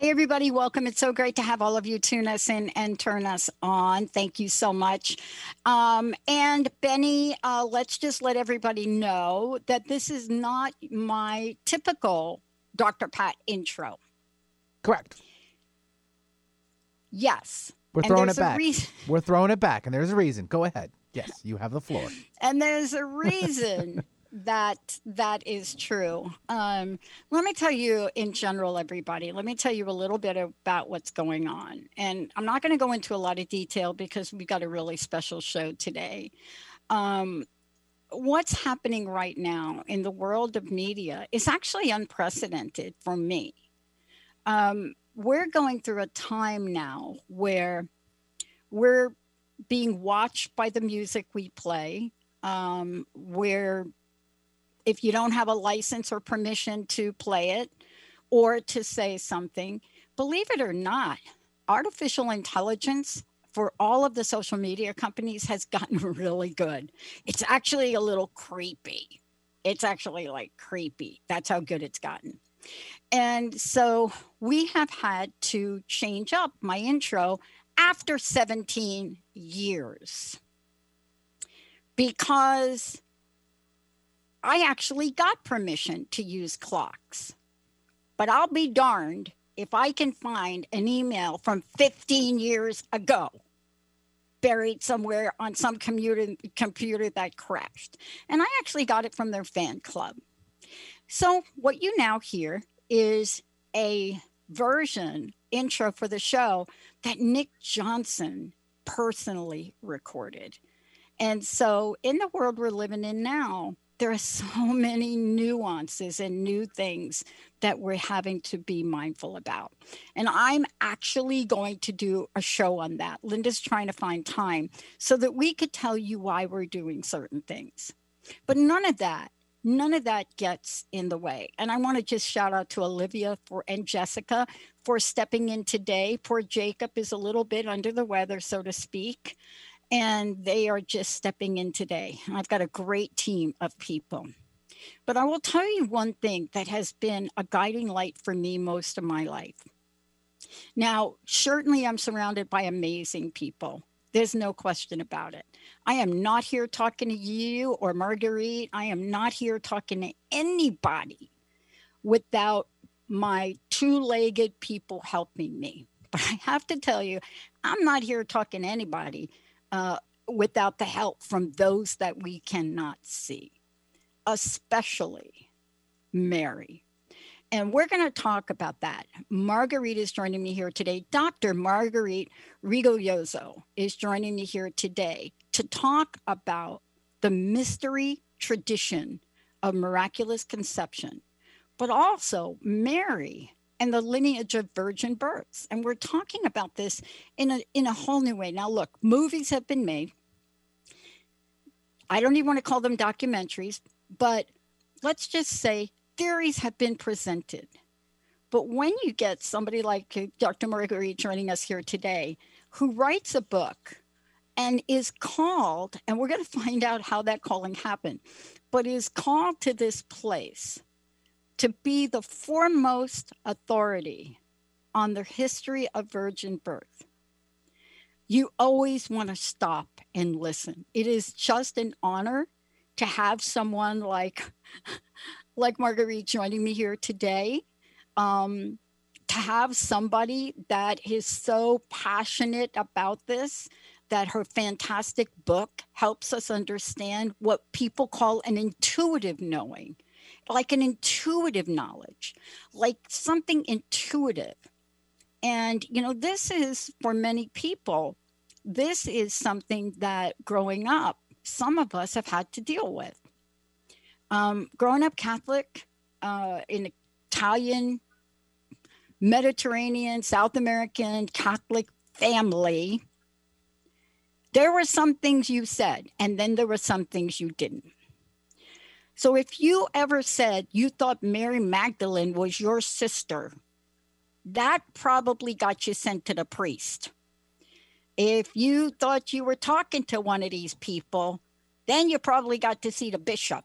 Hey, everybody, welcome. It's so great to have all of you tune us in and turn us on. Thank you so much. Um, and Benny, uh, let's just let everybody know that this is not my typical Dr. Pat intro. Correct. Yes. We're throwing it back. reason- We're throwing it back, and there's a reason. Go ahead. Yes, you have the floor. and there's a reason that that is true. Um, let me tell you in general, everybody. Let me tell you a little bit about what's going on, and I'm not going to go into a lot of detail because we got a really special show today. Um, what's happening right now in the world of media is actually unprecedented for me. Um, we're going through a time now where we're being watched by the music we play um, where if you don't have a license or permission to play it or to say something, believe it or not, artificial intelligence for all of the social media companies has gotten really good. It's actually a little creepy. It's actually like creepy. That's how good it's gotten. And so we have had to change up my intro after 17 years because I actually got permission to use clocks. But I'll be darned if I can find an email from 15 years ago buried somewhere on some computer computer that crashed. And I actually got it from their fan club. So what you now hear is a version intro for the show that Nick Johnson personally recorded. And so, in the world we're living in now, there are so many nuances and new things that we're having to be mindful about. And I'm actually going to do a show on that. Linda's trying to find time so that we could tell you why we're doing certain things. But none of that none of that gets in the way. And I want to just shout out to Olivia for and Jessica for stepping in today. Poor Jacob is a little bit under the weather, so to speak. And they are just stepping in today. I've got a great team of people. But I will tell you one thing that has been a guiding light for me most of my life. Now, certainly I'm surrounded by amazing people. There's no question about it. I am not here talking to you or Marguerite. I am not here talking to anybody without my two legged people helping me. But I have to tell you, I'm not here talking to anybody uh, without the help from those that we cannot see, especially Mary. And we're going to talk about that. Marguerite is joining me here today. Dr. Marguerite Rigoglioso is joining me here today to talk about the mystery tradition of miraculous conception, but also Mary and the lineage of virgin births. And we're talking about this in a, in a whole new way. Now, look, movies have been made. I don't even want to call them documentaries, but let's just say theories have been presented. But when you get somebody like uh, Dr. Marguerite joining us here today, who writes a book and is called, and we're going to find out how that calling happened, but is called to this place to be the foremost authority on the history of virgin birth. You always want to stop and listen. It is just an honor to have someone like like Marguerite joining me here today. Um, to have somebody that is so passionate about this that her fantastic book helps us understand what people call an intuitive knowing, like an intuitive knowledge, like something intuitive And, you know, this is for many people, this is something that growing up, some of us have had to deal with. Um, growing up Catholic uh, in Italian, Mediterranean, South American Catholic family, there were some things you said, and then there were some things you didn't. So if you ever said you thought Mary Magdalene was your sister, that probably got you sent to the priest. If you thought you were talking to one of these people, then you probably got to see the bishop.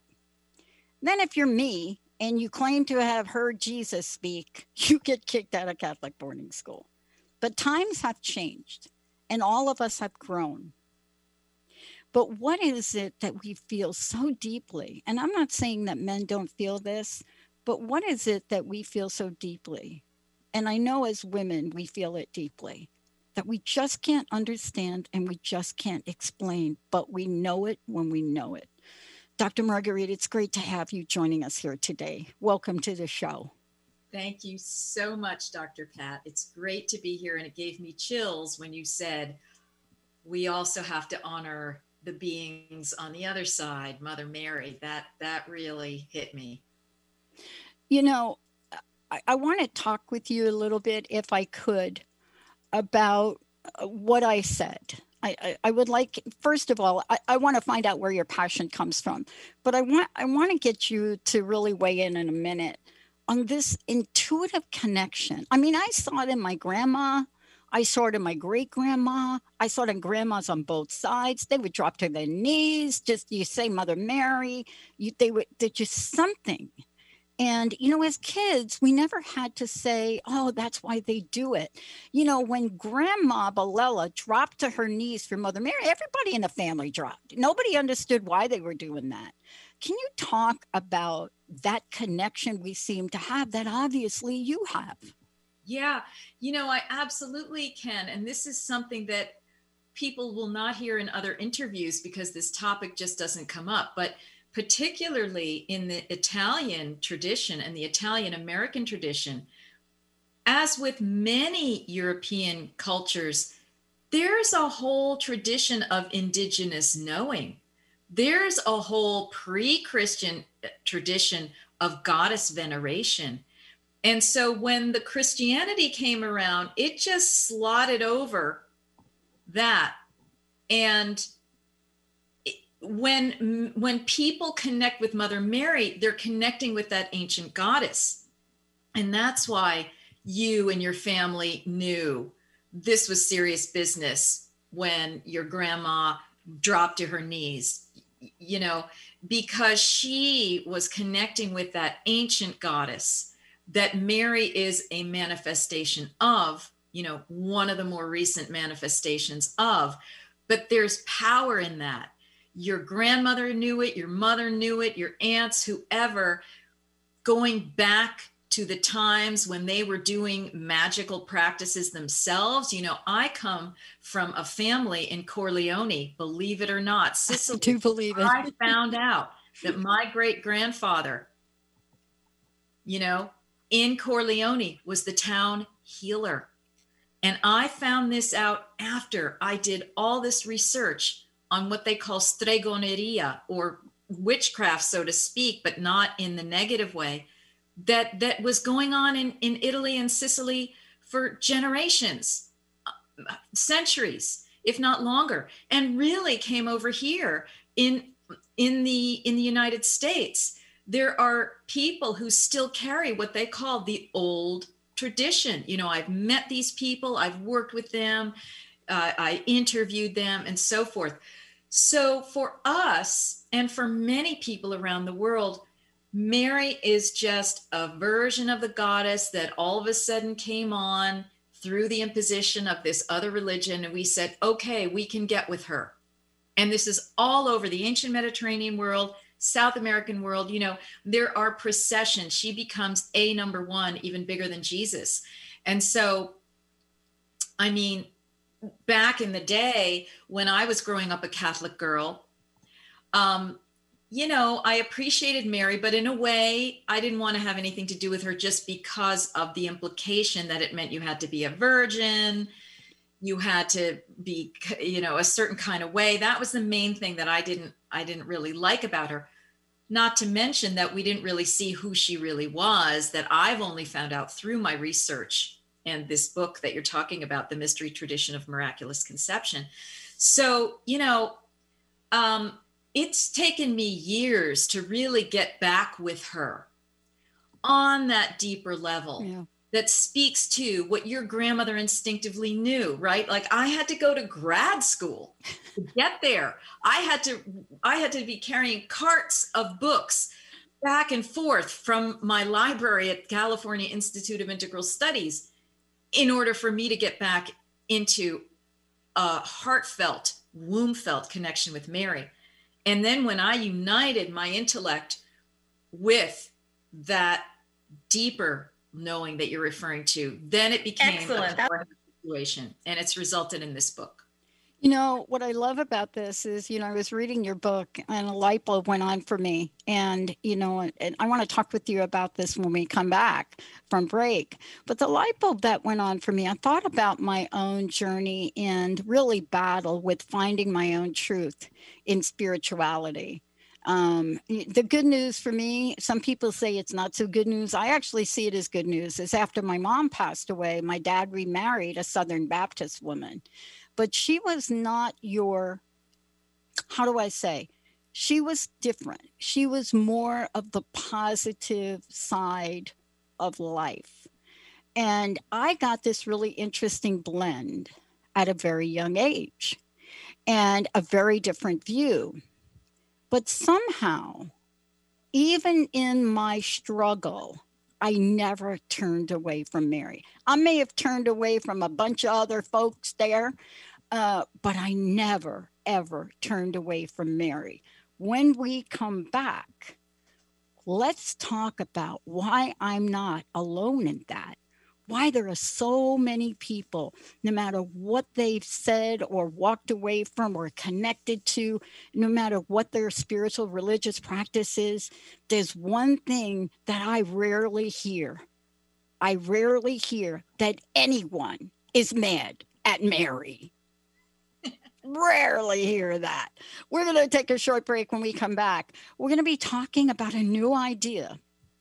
Then, if you're me and you claim to have heard Jesus speak, you get kicked out of Catholic boarding school. But times have changed and all of us have grown. But what is it that we feel so deeply? And I'm not saying that men don't feel this, but what is it that we feel so deeply? And I know as women, we feel it deeply that we just can't understand and we just can't explain, but we know it when we know it. Dr. Marguerite, it's great to have you joining us here today. Welcome to the show. Thank you so much, Dr. Pat. It's great to be here, and it gave me chills when you said we also have to honor the beings on the other side, Mother Mary. That that really hit me. You know, I, I want to talk with you a little bit, if I could, about uh, what I said. I, I, I would like, first of all, I, I want to find out where your passion comes from, but I want I want to get you to really weigh in in a minute on this intuitive connection. I mean, I saw it in my grandma. I saw it in my great grandma. I saw it in grandmas on both sides. They would drop to their knees. Just you say Mother Mary. You, they would. They're just something. And, you know, as kids, we never had to say, oh, that's why they do it. You know, when Grandma Balela dropped to her knees for Mother Mary, everybody in the family dropped. Nobody understood why they were doing that. Can you talk about that connection we seem to have that obviously you have? Yeah, you know, I absolutely can. And this is something that people will not hear in other interviews because this topic just doesn't come up. But particularly in the Italian tradition and the Italian American tradition, as with many European cultures, there's a whole tradition of indigenous knowing. There's a whole pre Christian uh, tradition of goddess veneration. And so when the Christianity came around, it just slotted over that. And when when people connect with mother mary they're connecting with that ancient goddess and that's why you and your family knew this was serious business when your grandma dropped to her knees you know because she was connecting with that ancient goddess that mary is a manifestation of you know one of the more recent manifestations of but there's power in that your grandmother knew it, your mother knew it, your aunts, whoever, going back to the times when they were doing magical practices themselves. You know, I come from a family in Corleone, believe it or not, Sicily. I do believe it. I found out that my great grandfather, you know, in Corleone was the town healer. And I found this out after I did all this research on what they call stregoneria or witchcraft, so to speak, but not in the negative way, that that was going on in, in Italy and Sicily for generations, centuries, if not longer, and really came over here in in the in the United States. There are people who still carry what they call the old tradition. You know, I've met these people, I've worked with them, uh, I interviewed them, and so forth. So, for us and for many people around the world, Mary is just a version of the goddess that all of a sudden came on through the imposition of this other religion. And we said, okay, we can get with her. And this is all over the ancient Mediterranean world, South American world. You know, there are processions. She becomes a number one, even bigger than Jesus. And so, I mean, back in the day when I was growing up a Catholic girl, um, you know, I appreciated Mary, but in a way, I didn't want to have anything to do with her just because of the implication that it meant you had to be a virgin, you had to be, you know, a certain kind of way. That was the main thing that I didn't I didn't really like about her. Not to mention that we didn't really see who she really was, that I've only found out through my research and this book that you're talking about, The Mystery Tradition of Miraculous Conception. So, you know, um, it's taken me years to really get back with her on that deeper level yeah. That speaks to what your grandmother instinctively knew right? Like i had to go to grad school to get there. I had to i had to be carrying carts of books back and forth from my library at california institute of integral studies in order for me to get back into a heartfelt womb felt connection with mary. And then when I united my intellect with that deeper knowing that you're referring to, then it became Excellent. a situation. And it's resulted in this book. You know, what I love about this is, you know, I was reading your book and a light bulb went on for me. And, you know, and I want to talk with you about this when we come back from break. But the light bulb that went on for me, I thought about my own journey and really battle with finding my own truth in spirituality. Um, the good news for me, some people say it's not so good news. I actually see it as good news. Is after my mom passed away, my dad remarried a Southern Baptist woman but she was not your, how do I say? She was different. She was more of the positive side of life. And I got this really interesting blend at a very young age and a very different view. But somehow, even in my struggle, I never turned away from Mary. I may have turned away from a bunch of other folks there, uh, but I never, ever turned away from Mary. When we come back, let's talk about why I'm not alone in that. Why there are so many people, no matter what they've said or walked away from or connected to, no matter what their spiritual religious practice is, there's one thing that I rarely hear. I rarely hear that anyone is mad at Mary rarely hear that. We're going to take a short break when we come back. We're going to be talking about a new idea,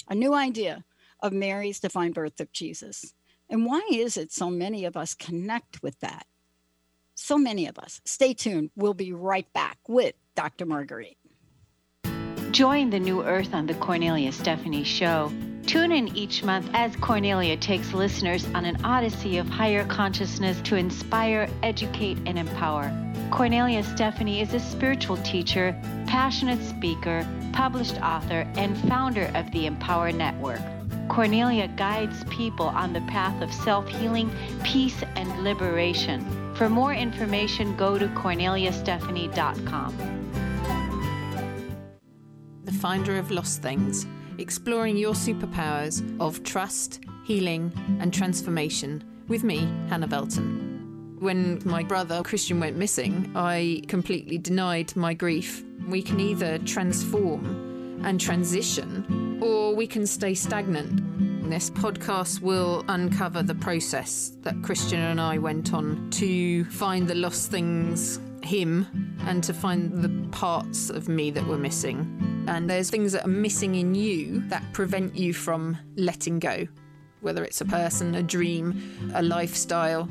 a new idea of Mary's divine birth of Jesus. And why is it so many of us connect with that? So many of us. Stay tuned. We'll be right back with Dr. Marguerite. Join the new earth on the Cornelia Stephanie Show. Tune in each month as Cornelia takes listeners on an odyssey of higher consciousness to inspire, educate, and empower. Cornelia Stephanie is a spiritual teacher, passionate speaker, published author, and founder of the Empower Network. Cornelia guides people on the path of self healing, peace, and liberation. For more information, go to corneliastephanie.com. The Finder of Lost Things, exploring your superpowers of trust, healing, and transformation with me, Hannah Belton. When my brother Christian went missing, I completely denied my grief. We can either transform and transition, or we can stay stagnant. This podcast will uncover the process that Christian and I went on to find the lost things, him, and to find the parts of me that were missing. And there's things that are missing in you that prevent you from letting go, whether it's a person, a dream, a lifestyle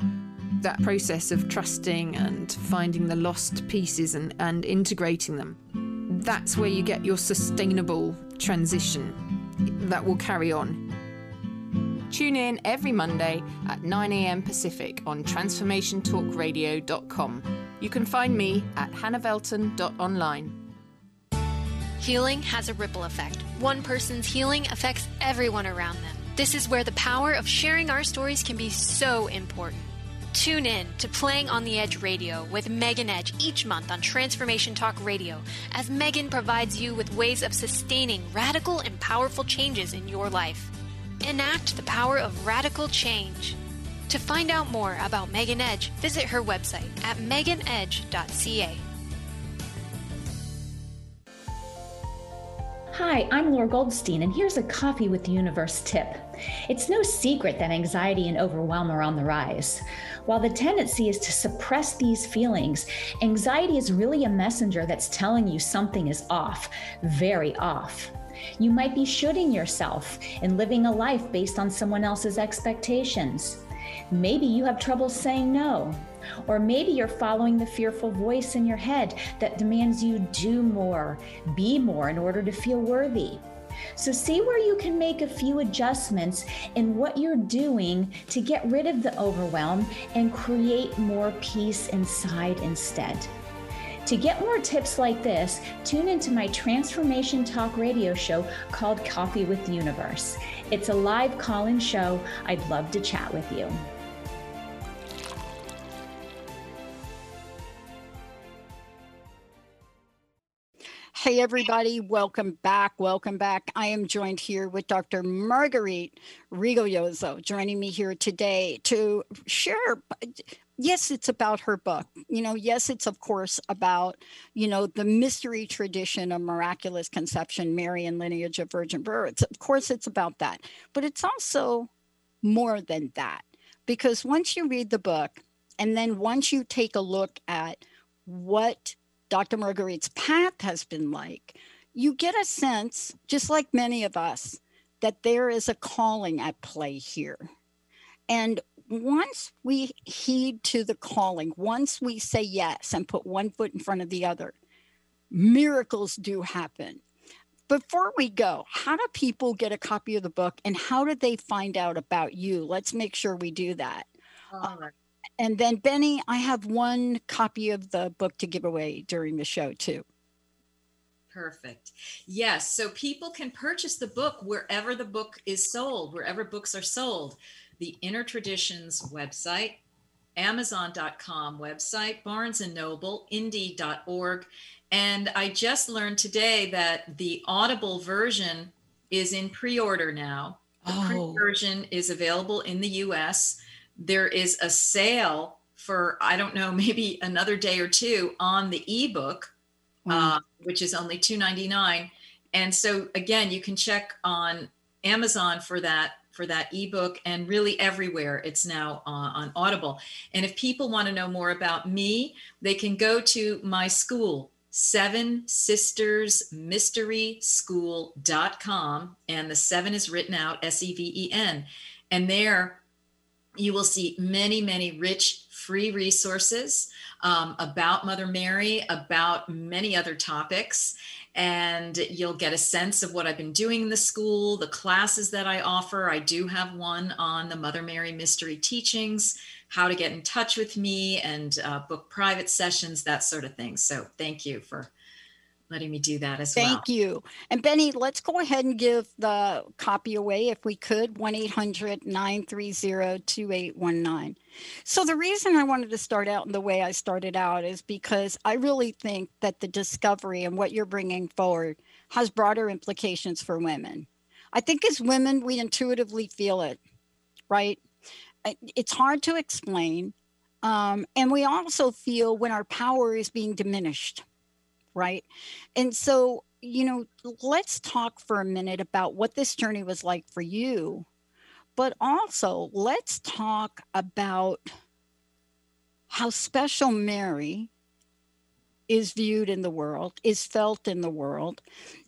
that process of trusting and finding the lost pieces and, and integrating them, that's where you get your sustainable transition that will carry on. Tune in every Monday at 9am Pacific on transformationtalkradio.com. You can find me at hannahvelton.online. Healing has a ripple effect. One person's healing affects everyone around them. This is where the power of sharing our stories can be so important. Tune in to Playing on the Edge Radio with Megan Edge each month on Transformation Talk Radio as Megan provides you with ways of sustaining radical and powerful changes in your life. Enact the power of radical change. To find out more about Megan Edge, visit her website at meganedge.ca. Hi, I'm Laura Goldstein, and here's a Coffee with the Universe tip. It's no secret that anxiety and overwhelm are on the rise. While the tendency is to suppress these feelings, anxiety is really a messenger that's telling you something is off, very off. You might be shooting yourself and living a life based on someone else's expectations. Maybe you have trouble saying no. Or maybe you're following the fearful voice in your head that demands you do more, be more in order to feel worthy. So, see where you can make a few adjustments in what you're doing to get rid of the overwhelm and create more peace inside instead. To get more tips like this, tune into my Transformation Talk radio show called Coffee with the Universe. It's a live call in show. I'd love to chat with you. Hey, everybody, welcome back. Welcome back. I am joined here with Dr. Marguerite Rigoglioso, joining me here today to share. Yes, it's about her book. You know, yes, it's of course about, you know, the mystery tradition of miraculous conception, Mary and lineage of virgin births. Of course, it's about that. But it's also more than that. Because once you read the book, and then once you take a look at what Dr. Marguerite's path has been like, you get a sense, just like many of us, that there is a calling at play here. And once we heed to the calling, once we say yes and put one foot in front of the other, miracles do happen. Before we go, how do people get a copy of the book and how do they find out about you? Let's make sure we do that. And then Benny, I have one copy of the book to give away during the show too. Perfect. Yes. So people can purchase the book wherever the book is sold, wherever books are sold. The Inner Traditions website, Amazon.com website, Barnes and Noble, Indie.org. And I just learned today that the Audible version is in pre order now. The Oh. print version is available in the US there is a sale for i don't know maybe another day or two on the ebook uh, which is only 299 and so again you can check on amazon for that for that ebook and really everywhere it's now uh, on audible. And if people want to know more about me they can go to my school seven sisters mystery school.com and the seven is written out s-e-v-e-n and there you will see many, many rich free resources um, about Mother Mary, about many other topics. And you'll get a sense of what I've been doing in the school, the classes that I offer. I do have one on the Mother Mary Mystery Teachings, how to get in touch with me, and uh, book private sessions, that sort of thing. So thank you for letting me do that as well. Thank you. And Benny, let's go ahead and give the copy away if we could 1 800 930 2819. So, the reason I wanted to start out in the way I started out is because I really think that the discovery and what you're bringing forward has broader implications for women. I think as women, we intuitively feel it, right? It's hard to explain. Um, and we also feel when our power is being diminished right? And so, you know, let's talk for a minute about what this journey was like for you, but also let's talk about how special Mary is viewed in the world, is felt in the world.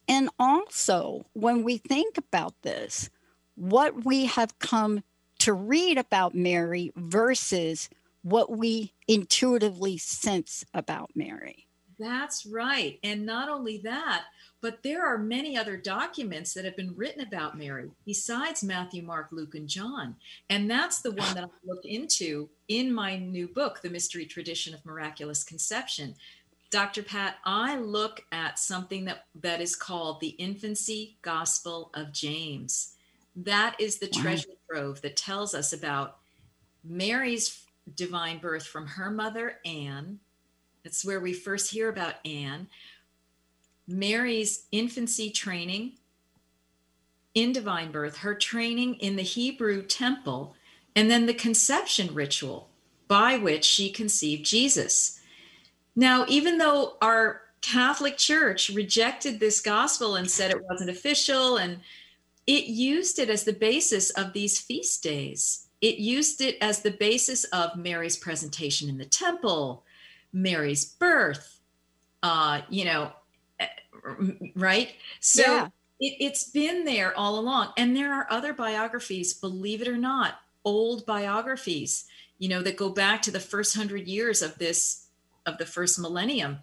And also, when we think about this, what we have come to read about Mary versus what we intuitively sense about Mary. That's right. And not only that, but there are many other documents that have been written about Mary besides Matthew, Mark, Luke, and John. And that's the one that I looked into in my new book, The Mystery Tradition of Miraculous Conception. Dr. Pat, I look at something that, that is called the Infancy Gospel of James. That is the treasure trove that tells us about Mary's divine birth from her mother, Anne, that's where we first hear about Anne. Mary's infancy training in divine birth, her training in the Hebrew temple, and then the conception ritual by which she conceived Jesus. Now, even though our Catholic Church rejected this gospel and said it wasn't official, and it used it as the basis of these feast days. It used it as the basis of Mary's presentation in the temple, Mary's birth, uh, you know, eh, right? So Yeah. it, it's been there all along. And there are other biographies, believe it or not, old biographies, you know, that go back to the first hundred years of this, of the first millennium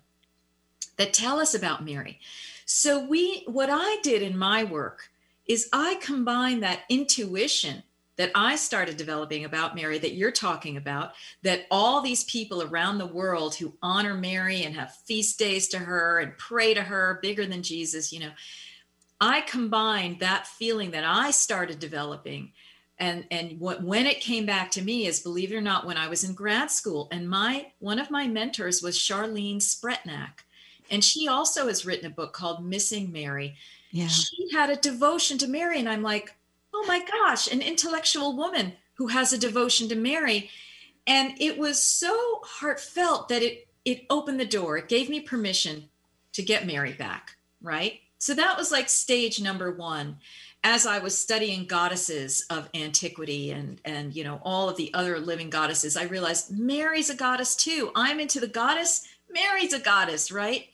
that tell us about Mary. So we what I did in my work is I combined that intuition that I started developing about Mary that you're talking about that all these people around the world who honor Mary and have feast days to her and pray to her bigger than Jesus, you know. I combined that feeling that I started developing and and what when it came back to me is believe it or not when I was in grad school and my one of my mentors was Charlene Spretnak and she also has written a book called Missing Mary. Yeah. She had a devotion to Mary. And I'm like, oh my gosh, an intellectual woman who has a devotion to Mary. And it was so heartfelt that it it opened the door. It gave me permission to get Mary back, right? So that was like stage number one. As I was studying goddesses of antiquity and and you know all of the other living goddesses, I realized Mary's a goddess too. I'm into the goddess. Mary's a goddess, right?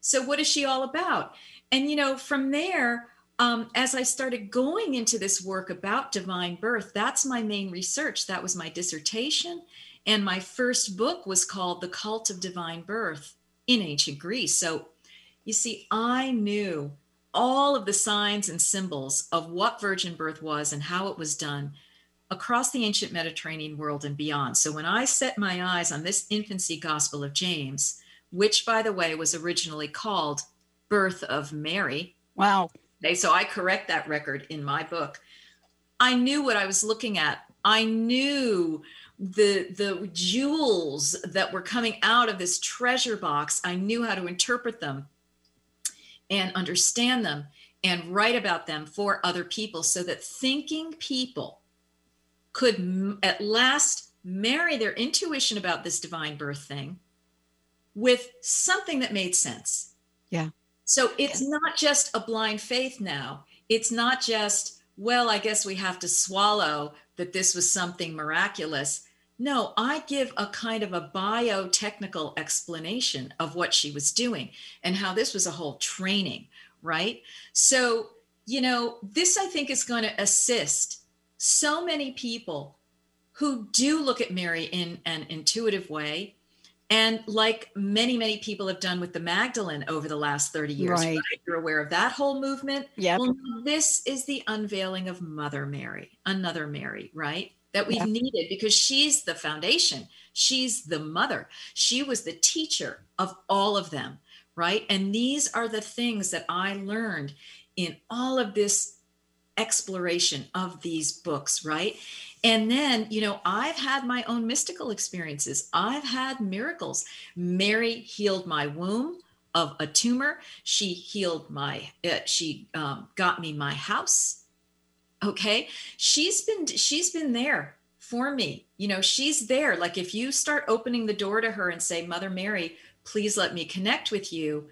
So, what is she all about? And, you know, from there, um, as I started going into this work about divine birth, that's my main research. That was my dissertation. And my first book was called The Cult of Divine Birth in Ancient Greece. So, you see, I knew all of the signs and symbols of what virgin birth was and how it was done across the ancient Mediterranean world and beyond. So, when I set my eyes on this infancy gospel of James, which, by the way, was originally called Birth of Mary. Wow. Okay, so I correct that record in my book. I knew what I was looking at. I knew the the jewels that were coming out of this treasure box. I knew how to interpret them and understand them and write about them for other people so that thinking people could m- at last marry their intuition about this divine birth thing with something that made sense. Yeah. So it's not just a blind faith now. It's not just, well, I guess we have to swallow that this was something miraculous. No, I give a kind of a biotechnical explanation of what she was doing and how this was a whole training, right? So, you know, this I think is going to assist so many people who do look at Mary in an intuitive way and like many, many people have done with the Magdalene over the last 30 years, Right. right? You're aware of that whole movement. Yep. Well, this is the unveiling of Mother Mary, another Mary, right? That we've Yep. needed because she's the foundation. She's the mother. She was the teacher of all of them, right? And these are the things that I learned in all of this exploration of these books, right? And then, you know, I've had my own mystical experiences. I've had miracles. Mary healed my womb of a tumor. She healed my, uh, she um, got me my house. Okay. She's been, she's been there for me. You know, she's there. Like if you start opening the door to her and say, Mother Mary, please let me connect with you,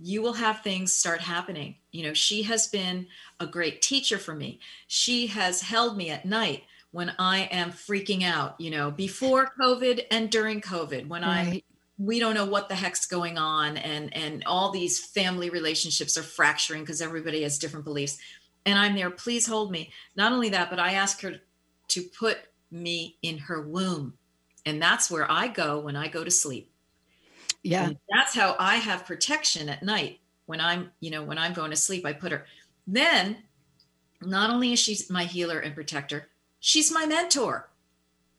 you will have things start happening. You know, she has been a great teacher for me. She has held me at night when I am freaking out, you know, before COVID and during COVID, when I'm we don't know what the heck's going on and and all these family relationships are fracturing because everybody has different beliefs. And I'm there, please hold me. Not only that, but I ask her to put me in her womb. And that's where I go when I go to sleep. Yeah. And that's how I have protection at night when I'm, you know, when I'm going to sleep, I put her. Then not only is she my healer and protector, she's my mentor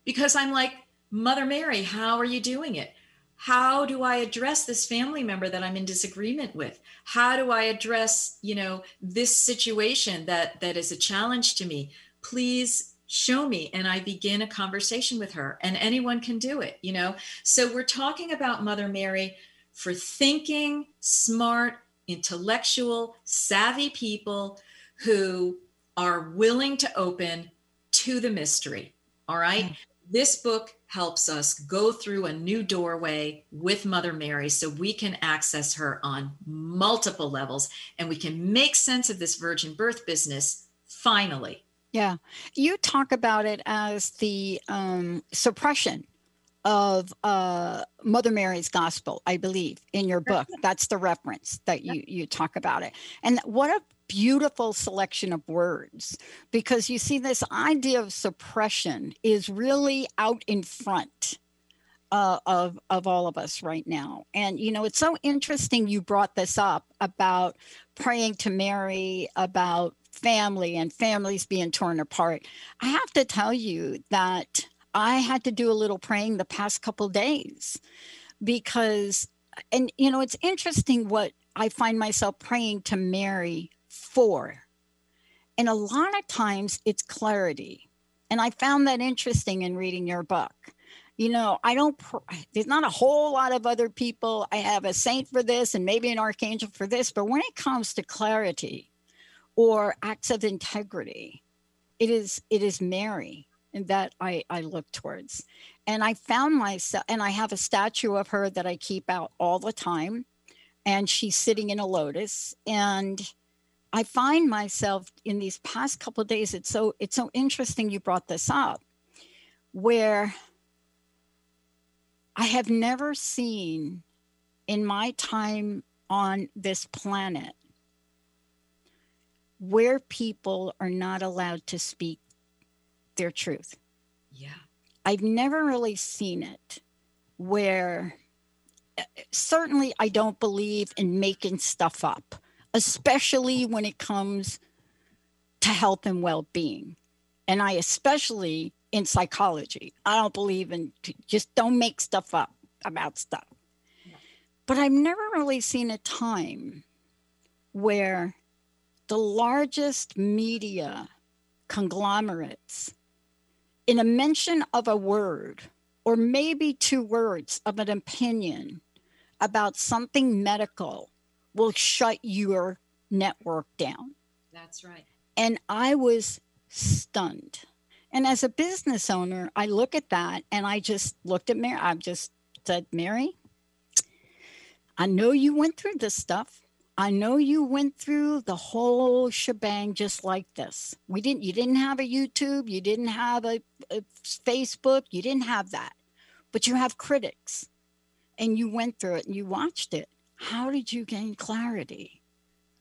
because I'm like, Mother Mary, how are you doing it? How do I address this family member that I'm in disagreement with? How do I address, you know, this situation that that is a challenge to me? Please show me and I begin a conversation with her and anyone can do it, you know. So we're talking about Mother Mary for thinking, smart, intellectual, savvy people who are willing to open to the mystery. All right. This book helps us go through a new doorway with Mother Mary so we can access her on multiple levels and we can make sense of this virgin birth business finally. Yeah. You talk about it as the um, suppression of uh, Mother Mary's gospel, I believe, in your book. That's the reference that you you talk about it. And what a beautiful selection of words because you see this idea of suppression is really out in front uh, of of all of us right now. And you know, it's so interesting you brought this up about praying to Mary about family and families being torn apart. I have to tell you that I had to do a little praying the past couple days because, and you know, it's interesting what I find myself praying to Mary for. And a lot of times it's clarity. And I found that interesting in reading your book. You know, I don't, there's not a whole lot of other people. I have a saint for this and maybe an archangel for this. But when it comes to clarity or acts of integrity, it is, it is Mary that I, I look towards. And I found myself, and I have a statue of her that I keep out all the time. And she's sitting in a lotus. And I find myself in these past couple days, it's so it's so interesting you brought this up, where I have never seen in my time on this planet where people are not allowed to speak their truth. Yeah. I've never really seen it where certainly I don't believe in making stuff up, especially when it comes to health and well being. And I especially in psychology, I don't believe in just don't make stuff up about stuff. But I've never really seen a time where the largest media conglomerates in a mention of a word or maybe two words of an opinion about something medical will shut your network down. That's right. And I was stunned. And as a business owner, I look at that and I just looked at Mary. I just said, Mary, I know you went through this stuff. I know you went through the whole shebang just like this. We didn't you didn't have a YouTube, you didn't have a, a, Facebook, you didn't have that. But you have critics. And you went through it and you watched it. How did you gain clarity?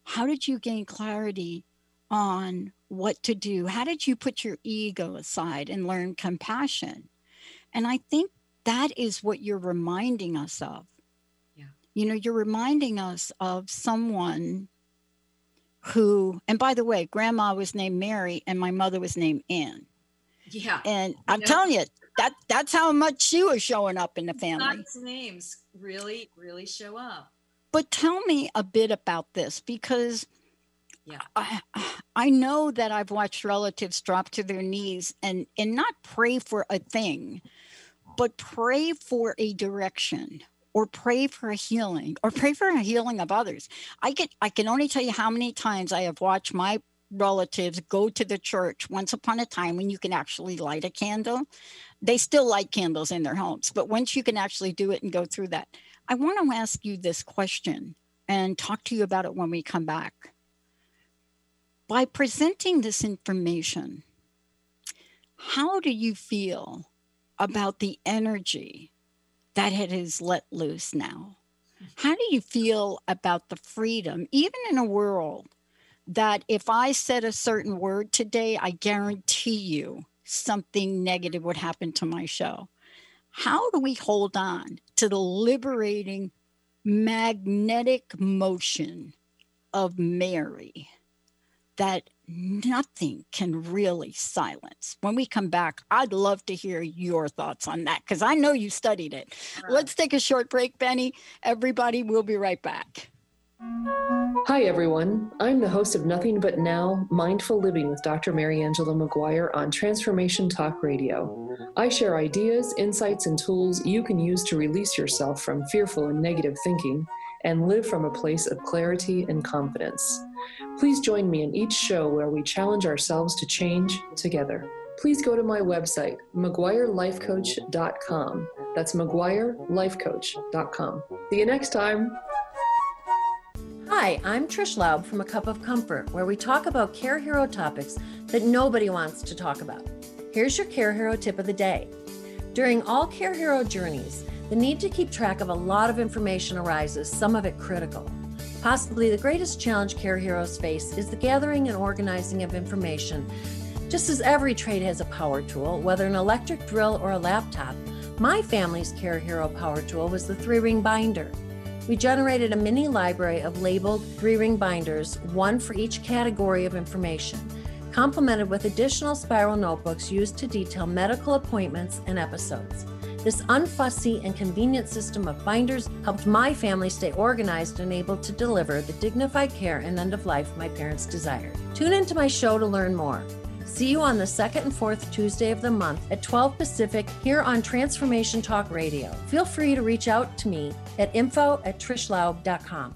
How did you gain clarity on what to do? How did you put your ego aside and learn compassion? And I think that is what you're reminding us of you know, you're reminding us of someone who, and by the way, grandma was named Mary and my mother was named Ann. Yeah. And I'm telling you, that that's how much she was showing up in the family. names really, really show up. But tell me a bit about this because yeah. I, I know that I've watched relatives drop to their knees and and not pray for a thing, but pray for a direction or pray for a healing or pray for a healing of others. I can I can only tell you how many times I have watched my relatives go to the church once upon a time when you can actually light a candle. They still light candles in their homes, but once you can actually do it and go through that. I want to ask you this question and talk to you about it when we come back. By presenting this information, how do you feel about the energy that it is let loose now. How do you feel about the freedom, even in a world that if I said a certain word today, I guarantee you something negative would happen to my show? How do we hold on to the liberating magnetic motion of Mary that nothing can really silence. When we come back, I'd love to hear your thoughts on that because I know you studied it. Right. Let's take a short break, Benny. Everybody, we'll be right back. Hi, everyone. I'm the host of Nothing But Now Mindful Living with Dr. Mary Angela McGuire on Transformation Talk Radio. I share ideas, insights, and tools you can use to release yourself from fearful and negative thinking and live from a place of clarity and confidence. Please join me in each show where we challenge ourselves to change together. please go to my website, McGuireLifeCoach.com. That's McGuireLifeCoach.com. See you next time. Hi, I'm Trish Laub from A Cup of Comfort, where we talk about Care Hero topics that nobody wants to talk about. Here's your Care Hero tip of the day. During all Care Hero journeys, the need to keep track of a lot of information arises, some of it critical. Possibly the greatest challenge Care Heroes face is the gathering and organizing of information. Just as every trade has a power tool, whether an electric drill or a laptop, my family's Care Hero power tool was the three ring binder. We generated a mini library of labeled three ring binders, one for each category of information complemented with additional spiral notebooks used to detail medical appointments and episodes. This unfussy and convenient system of binders helped my family stay organized and able to deliver the dignified care and end of life my parents desired. Tune into my show to learn more. See you on the second and fourth Tuesday of the month at 12 Pacific here on Transformation Talk Radio. Feel free to reach out to me at info at trishlaub.com.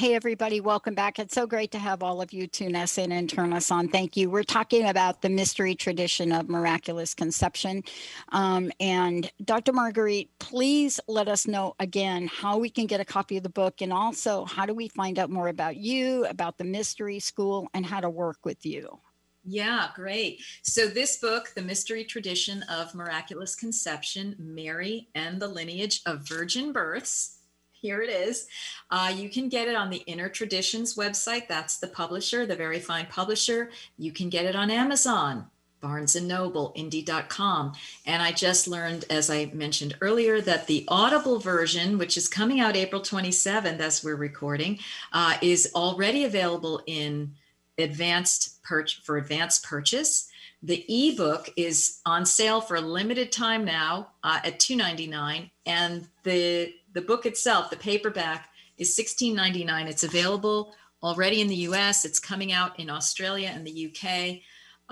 Hey, everybody, welcome back. It's so great to have all of you tune us in and turn us on. Thank you. We're talking about the mystery tradition of miraculous conception. Um, and Dr. Marguerite, please let us know again how we can get a copy of the book and also how do we find out more about you, about the mystery school, and how to work with you. Yeah, great. So, this book, The Mystery Tradition of Miraculous Conception Mary and the Lineage of Virgin Births, here it is. Uh, you can get it on the Inner Traditions website. That's the publisher, the very fine publisher. You can get it on Amazon, Barnes and Noble, Indie.com. And I just learned, as I mentioned earlier, that the Audible version, which is coming out April 27th as we're recording, uh, is already available in advanced purch for advanced purchase. The ebook is on sale for a limited time now uh, at $2.99, and the the book itself, the paperback, is $16.99. It's available already in the US. It's coming out in Australia and the UK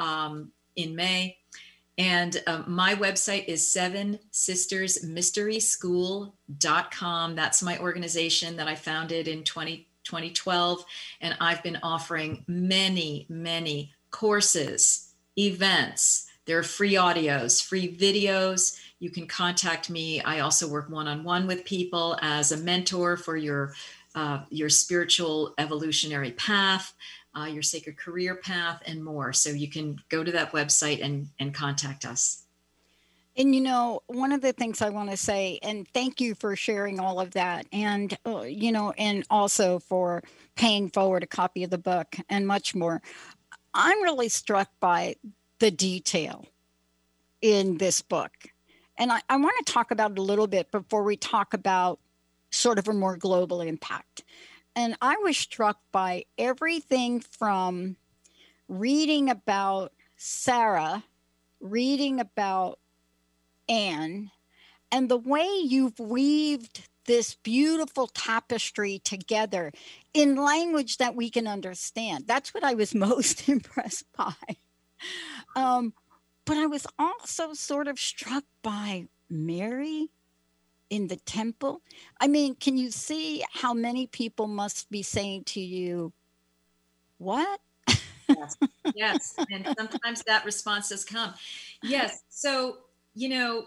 um, in May. And um, my website is seven sisters mystery school.com. That's my organization that I founded in 20, 2012. And I've been offering many, many courses, events. There are free audios, free videos you can contact me. I also work one on one with people as a mentor for your uh, your spiritual evolutionary path, uh, your sacred career path, and more. So you can go to that website and and contact us. And you know, one of the things I want to say, and thank you for sharing all of that, and uh, you know, and also for paying forward a copy of the book and much more. I'm really struck by the detail in this book and I, I want to talk about it a little bit before we talk about sort of a more global impact. And I was struck by everything from reading about Sarah, reading about Anne, and the way you've weaved this beautiful tapestry together in language that we can understand. That's what I was most impressed by. Um, but I was also sort of struck by Mary in the temple. I mean, can you see how many people must be saying to you, What? yes, yes. And sometimes that response has come. Yes. So, you know,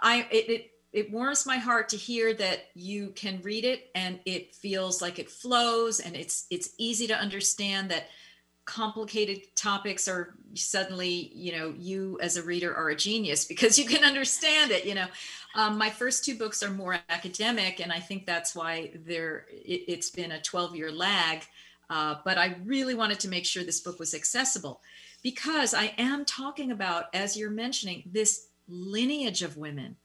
I, it, it it warms my heart to hear that you can read it and it feels like it flows and it's it's easy to understand that complicated topics are suddenly you know you as a reader are a genius because you can understand it you know. Um, my first two books are more academic and i think that's why there it, has been a 12 year lag. Uh, but i really wanted to make sure this book was accessible because i am talking about as you're mentioning this lineage of women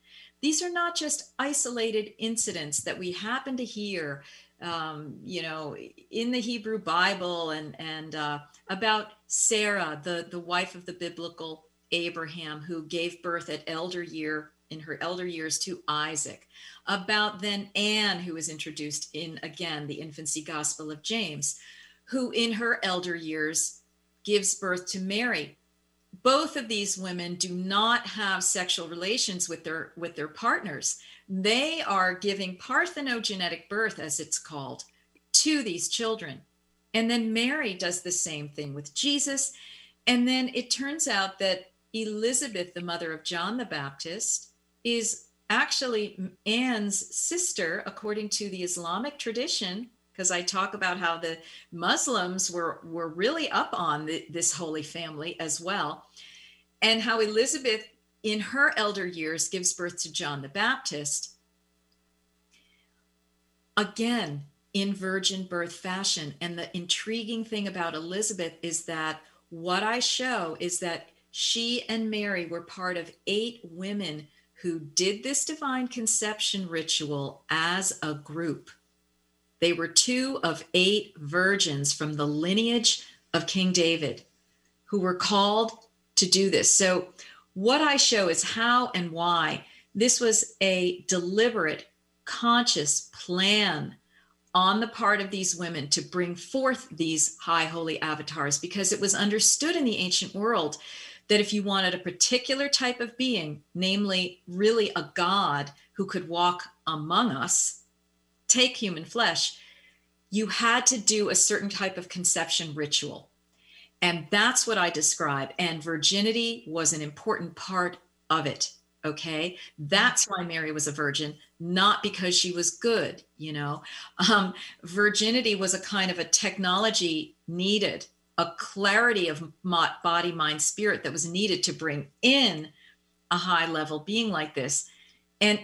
these are not just isolated incidents that we happen to hear, um, you know, in the Hebrew Bible and and uh, about Sarah, the the wife of the biblical Abraham, who gave birth at elder year in her elder years to Isaac. About then Anne, who was introduced in again the infancy gospel of James, who in her elder years gives birth to Mary, both of these women do not have sexual relations with their with their partners. They are giving parthenogenetic birth as it's called to these children. And then mary does the same thing with jesus. And then it turns out that elizabeth the mother of john the baptist is actually anne's sister according to the islamic tradition because I talk about how the Muslims were were really up on the, this holy family as well, and how Elizabeth, in her elder years, gives birth to John the Baptist. Again, in virgin birth fashion. And the intriguing thing about Elizabeth is that what I show is that she and Mary were part of eight women who did this divine conception ritual as a group. They were two of eight virgins from the lineage of King David who were called to do this. So, what I show is how and why this was a deliberate, conscious plan on the part of these women to bring forth these high holy avatars because it was understood in the ancient world that if you wanted a particular type of being, namely, really a god who could walk among us, take human flesh, you had to do a certain type of conception ritual. And that's what I describe. And virginity was an important part of it. Okay. That's why Mary was a virgin, not because she was good, you know. Um, virginity was a kind of a technology needed, a clarity of body, mind, spirit that was needed to bring in a high level being like this. And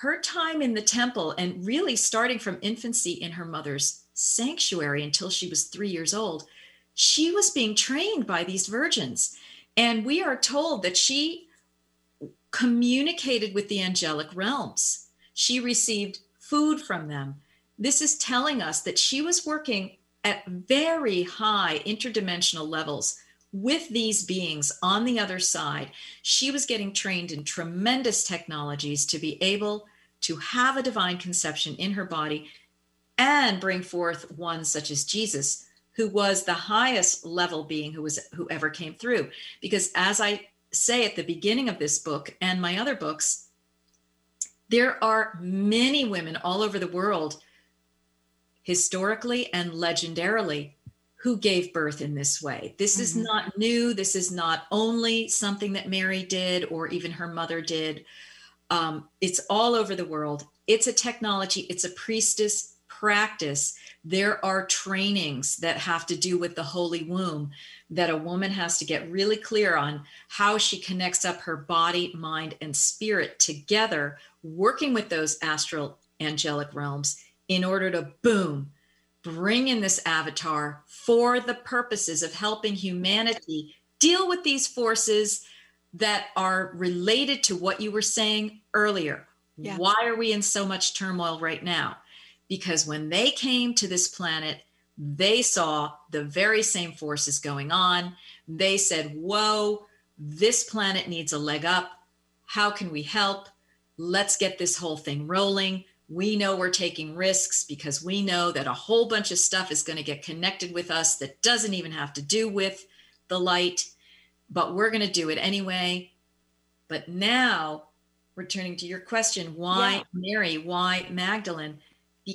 her time in the temple and really starting from infancy in her mother's sanctuary until she was three years old, she was being trained by these virgins. And we are told that she communicated with the angelic realms. She received food from them. This is telling us that she was working at very high interdimensional levels with these beings on the other side. She was getting trained in tremendous technologies to be able to have a divine conception in her body and bring forth one such as Jesus, who was the highest level being who was who ever came through. Because as I say at the beginning of this book and my other books, there are many women all over the world, historically and legendarily, who gave birth in this way. This mm-hmm. is not new. This is not only something that Mary did or even her mother did. Um, it's all over the world. It's a technology, it's a priestess practice. There are trainings that have to do with the holy womb that a woman has to get really clear on how she connects up her body, mind, and spirit together, working with those astral angelic realms in order to boom, bring in this avatar for the purposes of helping humanity deal with these forces that are related to what you were saying earlier. Yeah. Why are we in so much turmoil right now? Because when they came to this planet, they saw the very same forces going on. They said, Whoa, this planet needs a leg up. How can we help? Let's get this whole thing rolling. We know we're taking risks because we know that a whole bunch of stuff is going to get connected with us that doesn't even have to do with the light but we're going to do it anyway. But now, returning to your question, why Yeah. Mary? Why Magdalene?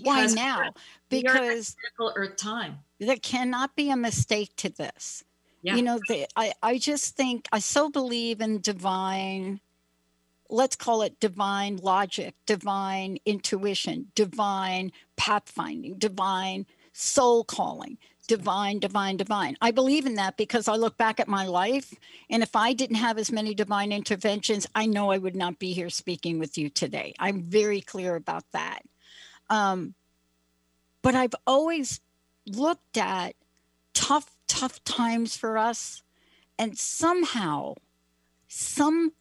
Why Because now? are in Because Earth time. there cannot be a mistake to this. Yeah. You know, the, I, I just think I so believe in divine, let's call it divine logic, divine intuition, divine pathfinding, divine soul calling, divine, divine, divine. I believe in that because I look back at my life. And if I didn't have as many divine interventions, I know I would not be here speaking with you today. I'm very clear about that. Um, but I've always looked at tough, tough times for us, and somehow, some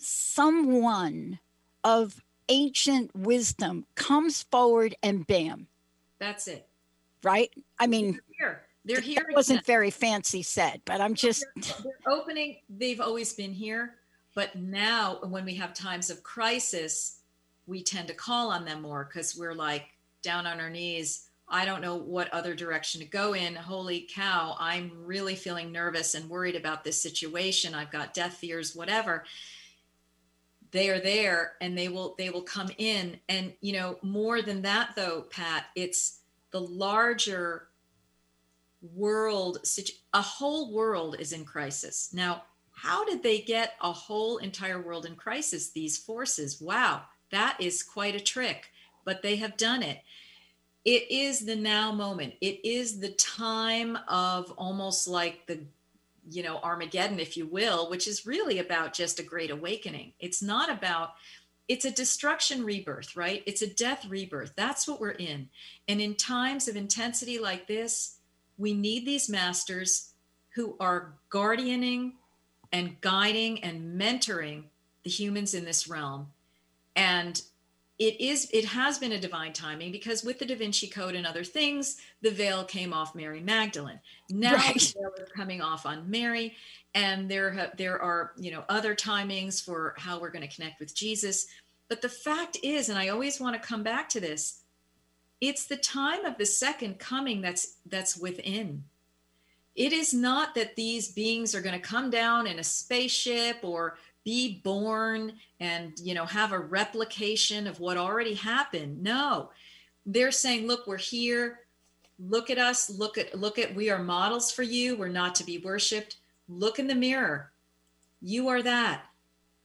someone of ancient wisdom comes forward and bam, That's it. right? I mean, Here, they're here. wasn't very fancy said, but I'm just they're opening. They've always been here but now when we have times of crisis we tend to call on them more because we're like down on our knees. I don't know what other direction to go in. Holy cow i'm really feeling nervous and worried about this situation. I've got death fears whatever they are there and they will they will come in. And you know more than that though pat it's the larger world a whole world is in crisis. Now how did they get a whole entire world in crisis these forces? Wow that is quite a trick but they have done it. It is the now moment. It is the time of almost like the you know armageddon if you will which is really about just a great awakening. It's not about it's a destruction rebirth right? It's a death rebirth. That's what we're in. And in times of intensity like this we need these masters who are guardianing and guiding and mentoring the humans in this realm. And it is it has been a divine timing because with the da vinci code and other things the veil came off mary magdalene. Now Right. the veil is coming off on mary and there ha- there are you know other timings for how we're going to connect with jesus. But the fact is and i always want to come back to this it's the time of the second coming that's that's within. It is not that these beings are going to come down in a spaceship or be born and you know have a replication of what already happened. No. They're saying look we're here. Look at us. Look at look at we are models for you. We're not to be worshiped look in the mirror. You are that.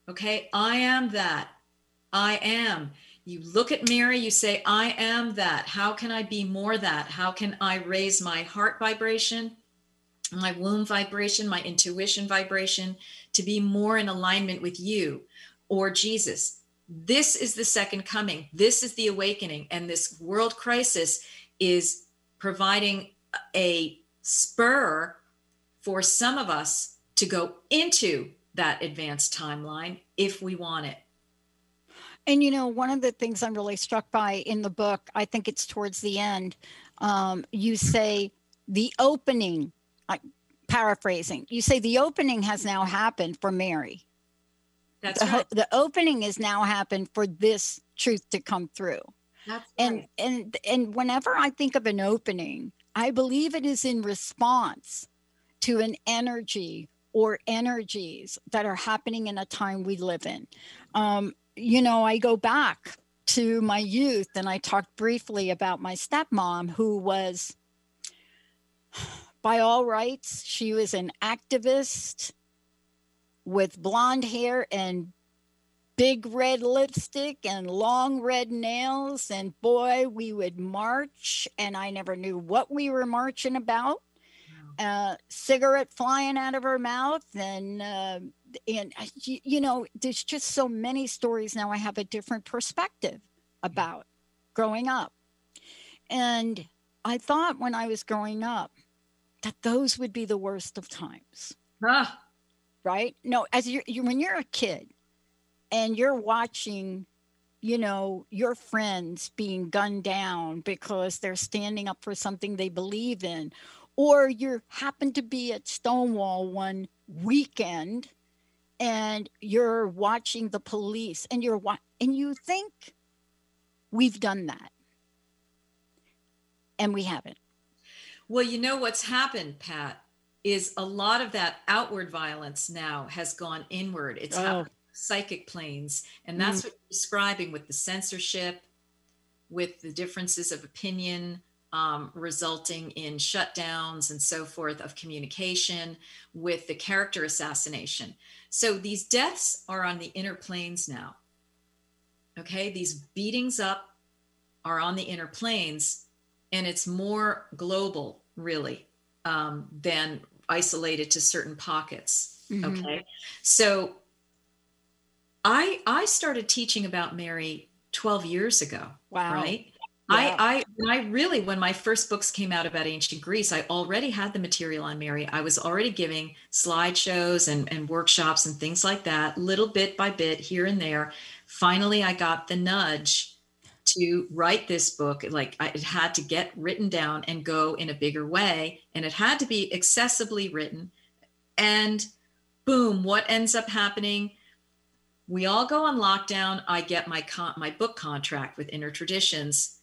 Okay? I am that. I am. You look at Mary, you say, I am that. How can I be more that? How can I raise my heart vibration, my womb vibration, my intuition vibration to be more in alignment with you or Jesus? This is the second coming. This is the awakening. And this world crisis is providing a spur for some of us to go into that advanced timeline if we want it. And you know, one of the things I'm really struck by in the book, I think it's towards the end, um, you say the opening, I, paraphrasing, you say the opening has now happened for Mary. That's the, right. the opening has now happened for this truth to come through. That's And right. and and whenever I think of an opening, I believe it is in response to an energy or energies that are happening in a time we live in. Um, you know, I go back to my youth and I talked briefly about my stepmom who was by all rights, she was an activist with blonde hair and big red lipstick and long red nails. And boy, we would march, and I never knew what we were marching about. Uh, cigarette flying out of her mouth, and uh, and uh, you, you know, there's just so many stories now. I have a different perspective about growing up, and I thought when I was growing up that those would be the worst of times Ah, right? No, as you're, you when you're a kid and you're watching, you know, your friends being gunned down because they're standing up for something they believe in, or you happen to be at Stonewall one weekend and you're watching the police and you're wa- and you think we've done that. And we haven't. Well, you know what's happened, Pat, is a lot of that outward violence now has gone inward. It's Oh. psychic planes. And that's Mm. what you're describing with the censorship, with the differences of opinion um, resulting in shutdowns and so forth of communication, with the character assassination. So these deaths are on the inner planes now. Okay, these beatings up are on the inner planes, and it's more global, really, um, than isolated to certain pockets. Mhm. Okay, so I I started teaching about Mary 12 years ago. Wow. Right. I, I, when I really, when my first books came out about ancient Greece, I already had the material on Mary. I was already giving slideshows and, and workshops and things like that, little bit by bit here and there. Finally, I got the nudge to write this book. Like I, it had to get written down and go in a bigger way, and it had to be accessibly written. And boom, what ends up happening? We all go on lockdown. I get my con- my book contract with Inner Traditions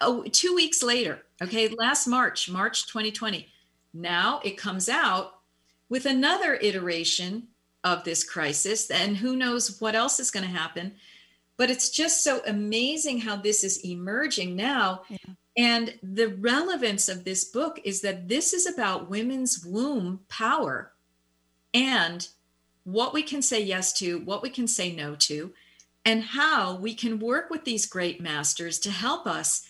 oh, two weeks later, okay, last March, March 2020. Now it comes out with another iteration of this crisis, and who knows what else is going to happen. But it's just so amazing how this is emerging now. And the relevance of this book is that this is about women's womb power and what we can say yes to, what we can say no to, and how we can work with these great masters to help us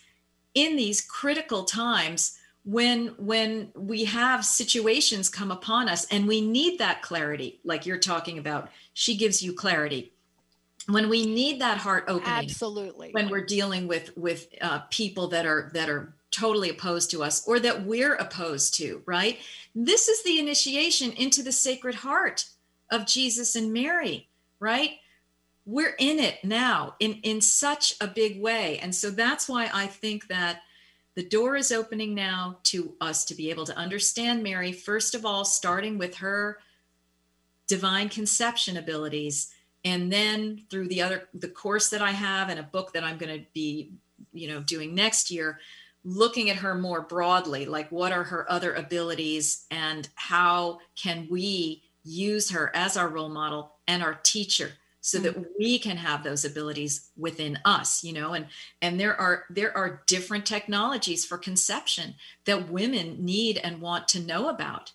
in these critical times when when we have situations come upon us and we need that clarity like you're talking about. She gives you clarity when we need that heart opening Absolutely. when we're dealing with with uh, people that are that are totally opposed to us or that we're opposed to right? This is the initiation into the sacred heart of jesus and mary right? We're in it now in in such a big way. And so that's why i think that the door is opening now to us to be able to understand mary first of all starting with her divine conception abilities and then through the other the course that i have and a book that i'm going to be you know doing next year looking at her more broadly like what are her other abilities and how can we use her as our role model and our teacher so that mm-hmm. we can have those abilities within us you know and and there are there are different technologies for conception that women need and want to know about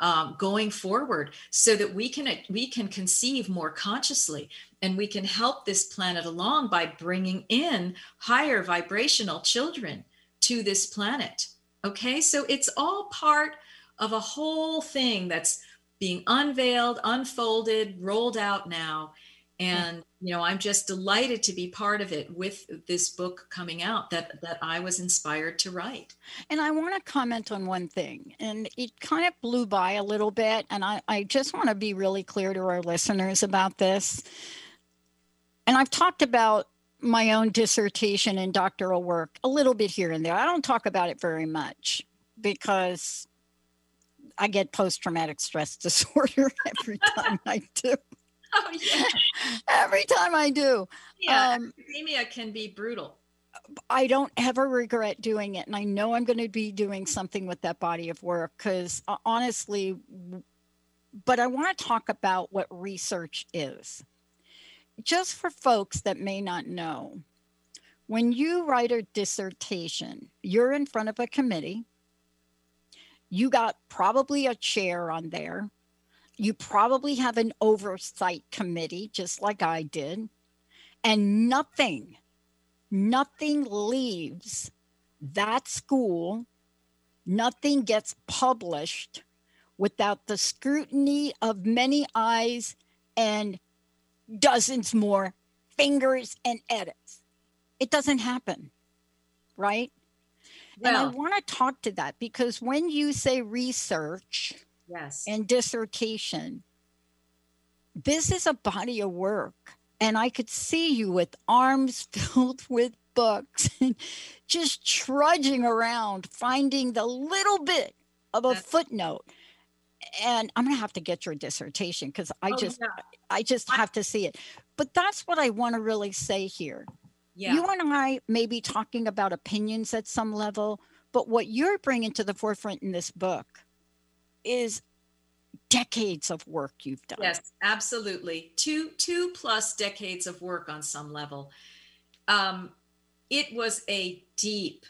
um, going forward so that we can we can conceive more consciously and we can help this planet along by bringing in higher vibrational children to this planet. Okay? So it's all part of a whole thing that's being unveiled unfolded rolled out now and you know i'm just delighted to be part of it with this book coming out that that i was inspired to write And I want to comment on one thing, and it kind of blew by a little bit. And I, I just want to be really clear to our listeners about this. And I've talked about my own dissertation and doctoral work a little bit here and there. I don't talk about it very much because I get post traumatic stress disorder every time I do. oh yeah Every time I do. yeah Um, academia can be brutal I don't ever regret doing it. And I know I'm going to be doing something with that body of work because honestly, but I want to talk about what research is. Just for folks that may not know, when you write a dissertation, you're in front of a committee. You got probably a chair on there. You probably have an oversight committee, just like I did. And nothing nothing leaves that school, nothing gets published without the scrutiny of many eyes and dozens more fingers and edits. It doesn't happen, right? and I want to talk to that because when you say research yes and dissertation, this is a body of work. And I could see you with arms filled with books and just trudging around, finding the little bit of a footnote. And I'm gonna have to get your dissertation because I Oh, just yeah. I just have to see it. But that's what I want to really say here. Yeah. You and I may be talking about opinions at some level, but what you're bringing to the forefront in this book is decades of work you've done. Yes, absolutely. Two two plus decades of work on some level. Um, it was a deep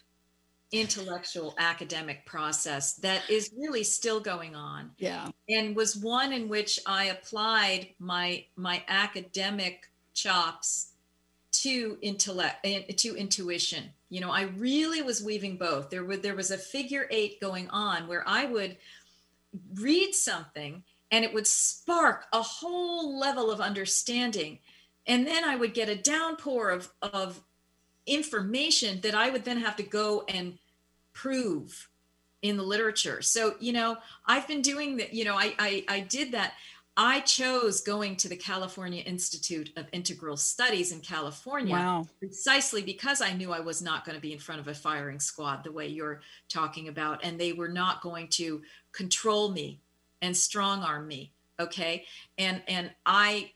intellectual academic process that is really still going on Yeah. and was one in which I applied my my academic chops to intellect eh, to intuition. You know, I really was weaving both. There would there was a figure eight going on where I would read something and it would spark a whole level of understanding. And then I would get a downpour of of information that I would then have to go and prove in the literature. So, you know, I've been doing that, you know, I, I, I did that. I chose going to the California Institute of Integral Studies in California Wow. precisely because I knew I was not going to be in front of a firing squad the way you're talking about, and they were not going to control me and strong arm me. Okay, and and I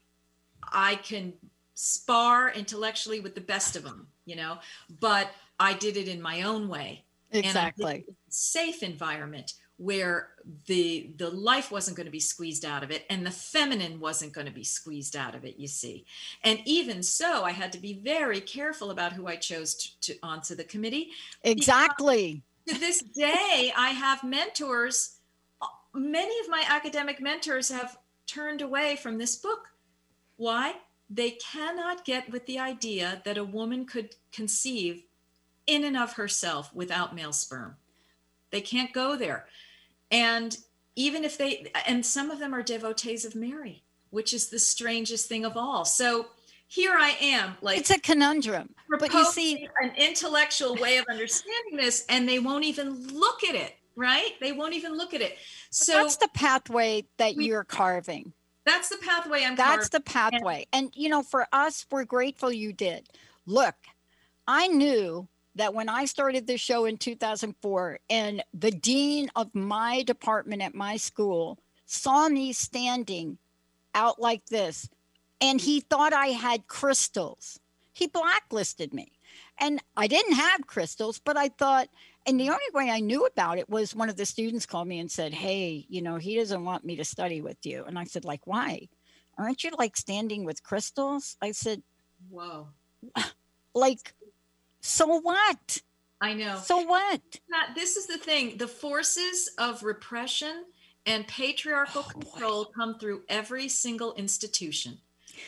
I can spar intellectually with the best of them, you know, but I did it in my own way. Exactly. safe environment where the the life wasn't going to be squeezed out of it and the feminine wasn't going to be squeezed out of it you see and even so i had to be very careful about who i chose to, to onto the committee Exactly. to this day i have mentors many of my academic mentors have turned away from this book. Why? They cannot get with the idea that a woman could conceive in and of herself without male sperm. They can't go there. And even if they and some of them are devotees of mary which is the strangest thing of all. So here i am like It's a conundrum. But you see, an intellectual way of understanding this and they won't even look at it right they won't even look at it so that's the pathway that you're carving. that's the pathway i'm carving. That's the carving. And- pathway. And, you know, for us, we're grateful you did. Look, I knew that when I started this show in 2004, and the dean of my department at my school saw me standing out like this, and he thought I had crystals. He blacklisted me. And I didn't have crystals, but I thought, and the only way I knew about it was one of the students called me and said, Hey, you know, he doesn't want me to study with you. And I said, like, why? Aren't you like standing with crystals? I said, whoa like, so what? i know So what? Matt, this is the thing the forces of repression and patriarchal Oh, control come through every single institution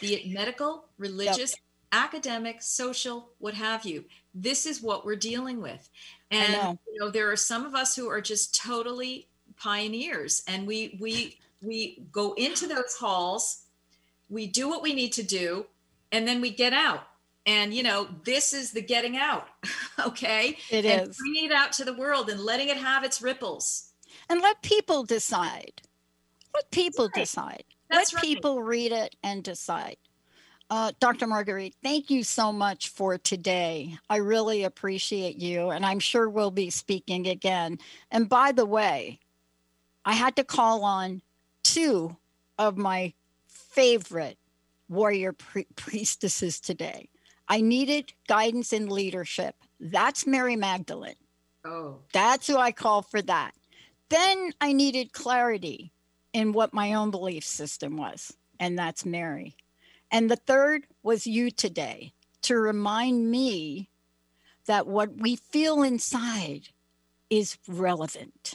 be it medical religious academic social what have you this is what we're dealing with and know. you know there are some of us who are just totally pioneers and we we we go into those halls we do what we need to do and then we get out and you know this is the getting out okay It and is. bringing it out to the world and letting it have its ripples And let people decide. Let people right. decide. That's let right. people read it and decide. Uh, Dr. Marguerite, thank you so much for today. I really appreciate you, and I'm sure we'll be speaking again. And by the way, I had to call on two of my favorite warrior pri- priestesses today. I needed guidance and leadership. That's Mary Magdalene. oh That's who I call for that. Then I needed clarity in what my own belief system was, and that's Mary. And the third was you today to remind me that what we feel inside is relevant.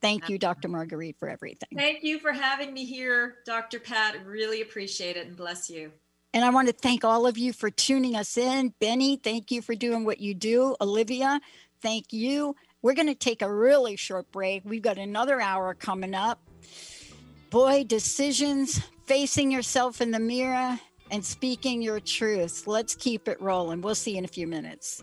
Thank you, Dr. Marguerite, for everything. thank you for having me here dr pat really appreciate it and bless you And I want to thank all of you for tuning us in. Benny, thank you for doing what you do. Olivia, thank you. We're going to take a really short break. We've got another hour coming up. Boy, decisions, facing yourself in the mirror, and speaking your truth. Let's keep it rolling. We'll see you in a few minutes.